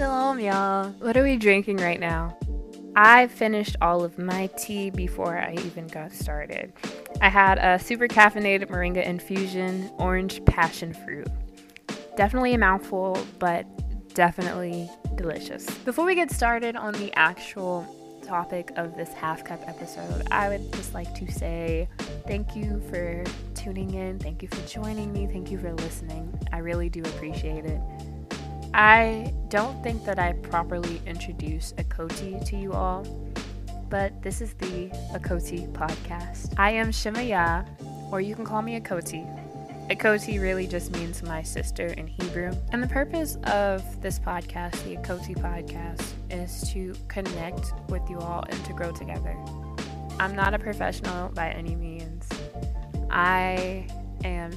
Shalom, y'all. What are we drinking right now? I finished all of my tea before I even got started. I had a super caffeinated moringa infusion, orange passion fruit. Definitely a mouthful, but definitely delicious. Before we get started on the actual topic of this half cup episode, I would just like to say thank you for tuning in. Thank you for joining me. Thank you for listening. I really do appreciate it. I don't think that I properly introduced Akoti to you all, but this is the Akoti podcast. I am Shemaya, or you can call me Akoti. Akoti really just means my sister in Hebrew. And the purpose of this podcast, the Akoti podcast, is to connect with you all and to grow together. I'm not a professional by any means. I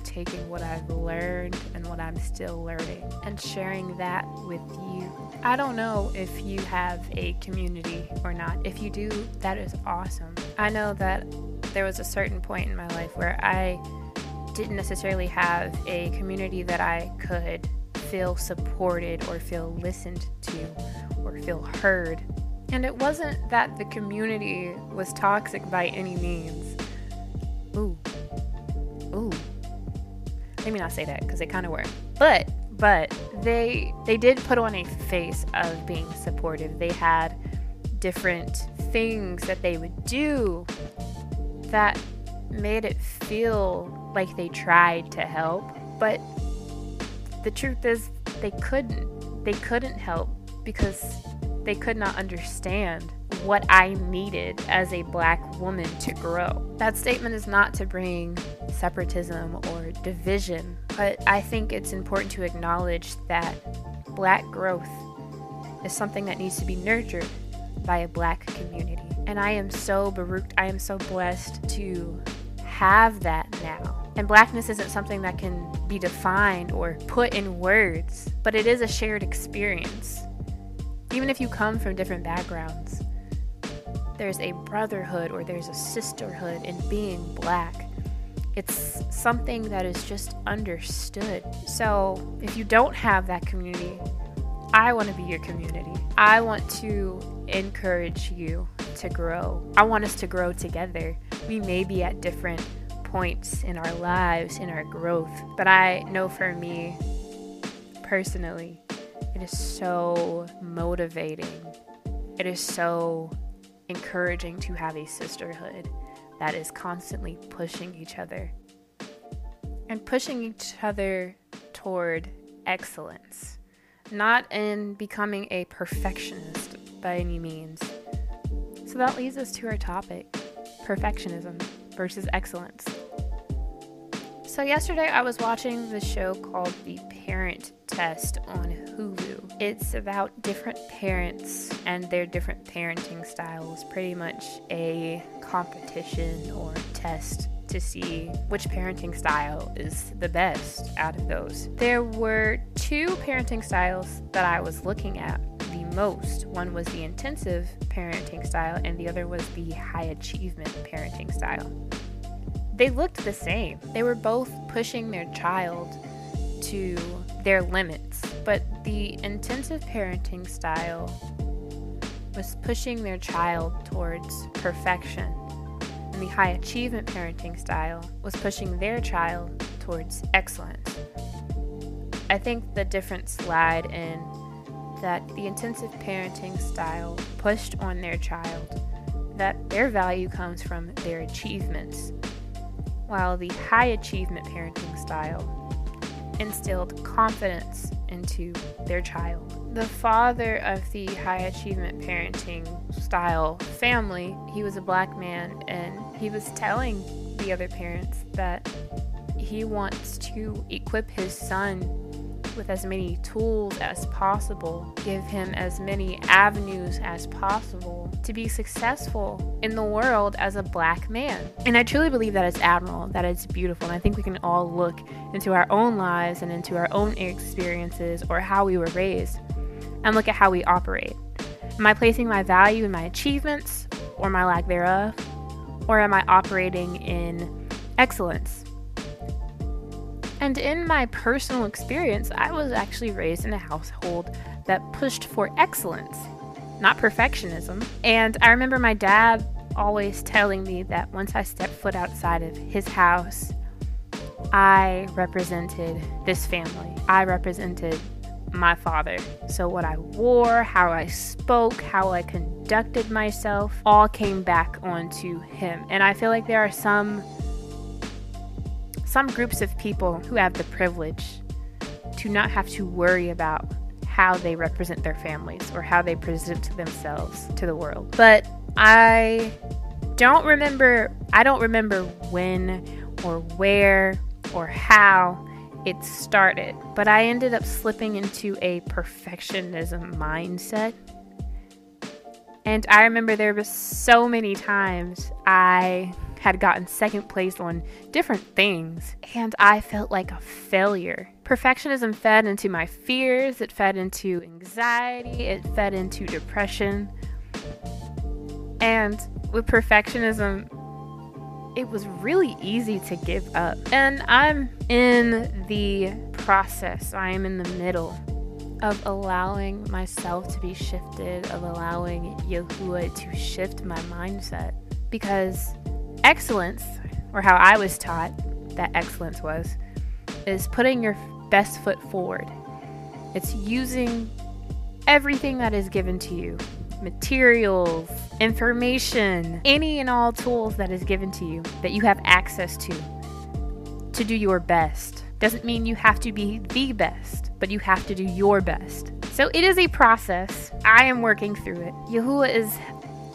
taking what I've learned and what I'm still learning and sharing that with you. I don't know if you have a community or not. If you do, that is awesome. I know that there was a certain point in my life where I didn't necessarily have a community that I could feel supported or feel listened to or feel heard. And it wasn't that the community was toxic by any means. Ooh. Ooh let me not say that because they kind of were. But but they they did put on a face of being supportive. They had different things that they would do that made it feel like they tried to help, but the truth is they couldn't. They couldn't help because they could not understand what I needed as a black woman to grow. That statement is not to bring separatism or division, but I think it's important to acknowledge that black growth is something that needs to be nurtured by a black community. And I am so baruched, I am so blessed to have that now. And blackness isn't something that can be defined or put in words, but it is a shared experience. Even if you come from different backgrounds, there's a brotherhood or there's a sisterhood in being black. It's something that is just understood. So, if you don't have that community, I want to be your community. I want to encourage you to grow. I want us to grow together. We may be at different points in our lives, in our growth, but I know for me personally, it is so motivating. It is so encouraging to have a sisterhood that is constantly pushing each other and pushing each other toward excellence, not in becoming a perfectionist by any means. So that leads us to our topic perfectionism versus excellence. So, yesterday I was watching the show called The Parent Test on Hulu. It's about different parents and their different parenting styles, pretty much a competition or test to see which parenting style is the best out of those. There were two parenting styles that I was looking at the most. One was the intensive parenting style, and the other was the high achievement parenting style they looked the same. They were both pushing their child to their limits, the intensive parenting style was pushing their child towards perfection, and the high achievement parenting style was pushing their child towards excellence. I think the difference lied in that the intensive parenting style pushed on their child that their value comes from their achievements while the high achievement parenting style instilled confidence into their child. The father of the high achievement parenting style family, he was a black man, and he was telling the other parents that he wants to equip his son with as many tools as possible, give him as many avenues as possible to be successful in the world as a black man. And I truly believe that it's admirable, that it's beautiful. And I think we can all look into our own lives and into our own experiences or how we were raised and look at how we operate. Am I placing my value in my achievements or my lack thereof? Or am I operating in excellence? And in my personal experience, I was actually raised in a household that pushed for excellence, not perfectionism. And I remember my dad always telling me that once I stepped foot outside of his house, I represented this family. I represented my father. So, what I wore, how I spoke, how I conducted myself, all came back onto him. And I feel like there are some some groups of people who have the privilege to not have to worry about how they represent their families or how they present themselves to the world. But I don't remember I don't remember when or where or how it started, but I ended up slipping into a perfectionism mindset. And I remember there were so many times I had gotten second place on different things, and I felt like a failure. Perfectionism fed into my fears, it fed into anxiety, it fed into depression. And with perfectionism, it was really easy to give up. And I'm in the process, I am in the middle of allowing myself to be shifted, of allowing Yahuwah to shift my mindset. Because excellence, or how I was taught that excellence was, is putting your best foot forward. It's using everything that is given to you materials, information, any and all tools that is given to you that you have access to to do your best. Doesn't mean you have to be the best, but you have to do your best. So it is a process. I am working through it. Yahuwah is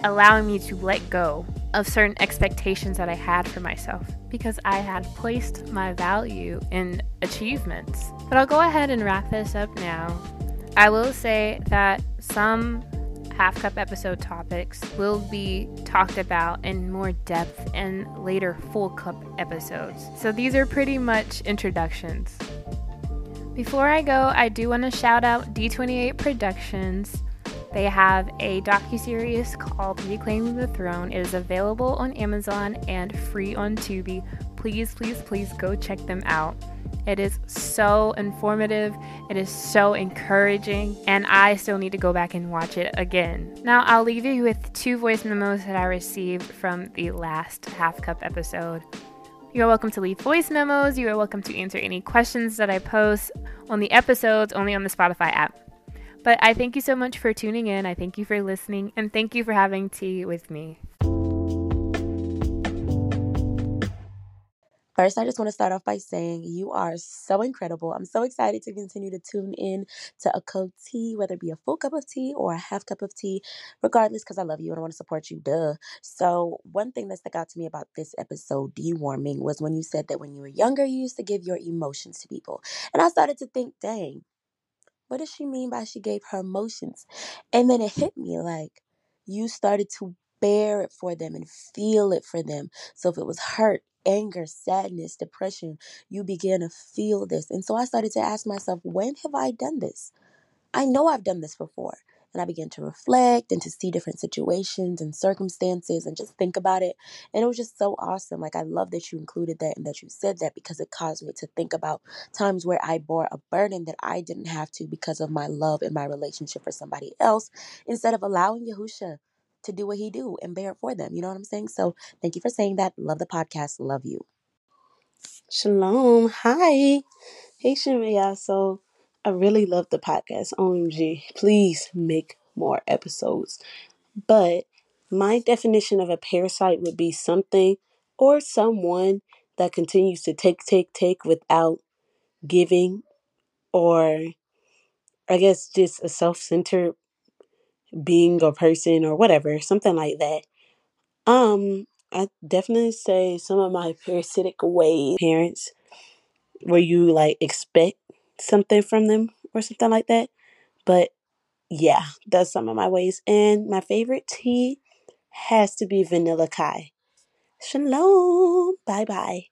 allowing me to let go of certain expectations that I had for myself because I had placed my value in achievements. But I'll go ahead and wrap this up now. I will say that some half cup episode topics will be talked about in more depth in later full cup episodes. So these are pretty much introductions. Before I go, I do want to shout out D28 Productions. They have a docu-series called Reclaiming the Throne. It is available on Amazon and free on Tubi. Please, please, please go check them out. It is so informative, it is so encouraging, and I still need to go back and watch it again. Now, I'll leave you with two voice memos that I received from the last Half Cup episode. You are welcome to leave voice memos. You are welcome to answer any questions that I post on the episodes only on the Spotify app. But I thank you so much for tuning in. I thank you for listening, and thank you for having tea with me. First, I just want to start off by saying you are so incredible. I'm so excited to continue to tune in to a cup tea, whether it be a full cup of tea or a half cup of tea, regardless, because I love you and I want to support you. Duh. So, one thing that stuck out to me about this episode, dewarming, was when you said that when you were younger, you used to give your emotions to people. And I started to think, dang, what does she mean by she gave her emotions? And then it hit me like, you started to bear it for them and feel it for them. So if it was hurt, anger, sadness, depression, you began to feel this. And so I started to ask myself, when have I done this? I know I've done this before. And I began to reflect and to see different situations and circumstances and just think about it. And it was just so awesome. Like, I love that you included that and that you said that because it caused me to think about times where I bore a burden that I didn't have to because of my love and my relationship for somebody else instead of allowing Yahusha to do what he do and bear it for them. You know what I'm saying? So thank you for saying that. Love the podcast. Love you. Shalom. Hi. Hey Shemaya. So I really love the podcast. OMG. Please make more episodes. But my definition of a parasite would be something or someone that continues to take, take, take without giving, or I guess just a self centered being or person or whatever, something like that. Um, I definitely say some of my parasitic ways, parents, where you like expect something from them or something like that. But yeah, that's some of my ways. And my favorite tea has to be vanilla chai. Shalom. Bye bye.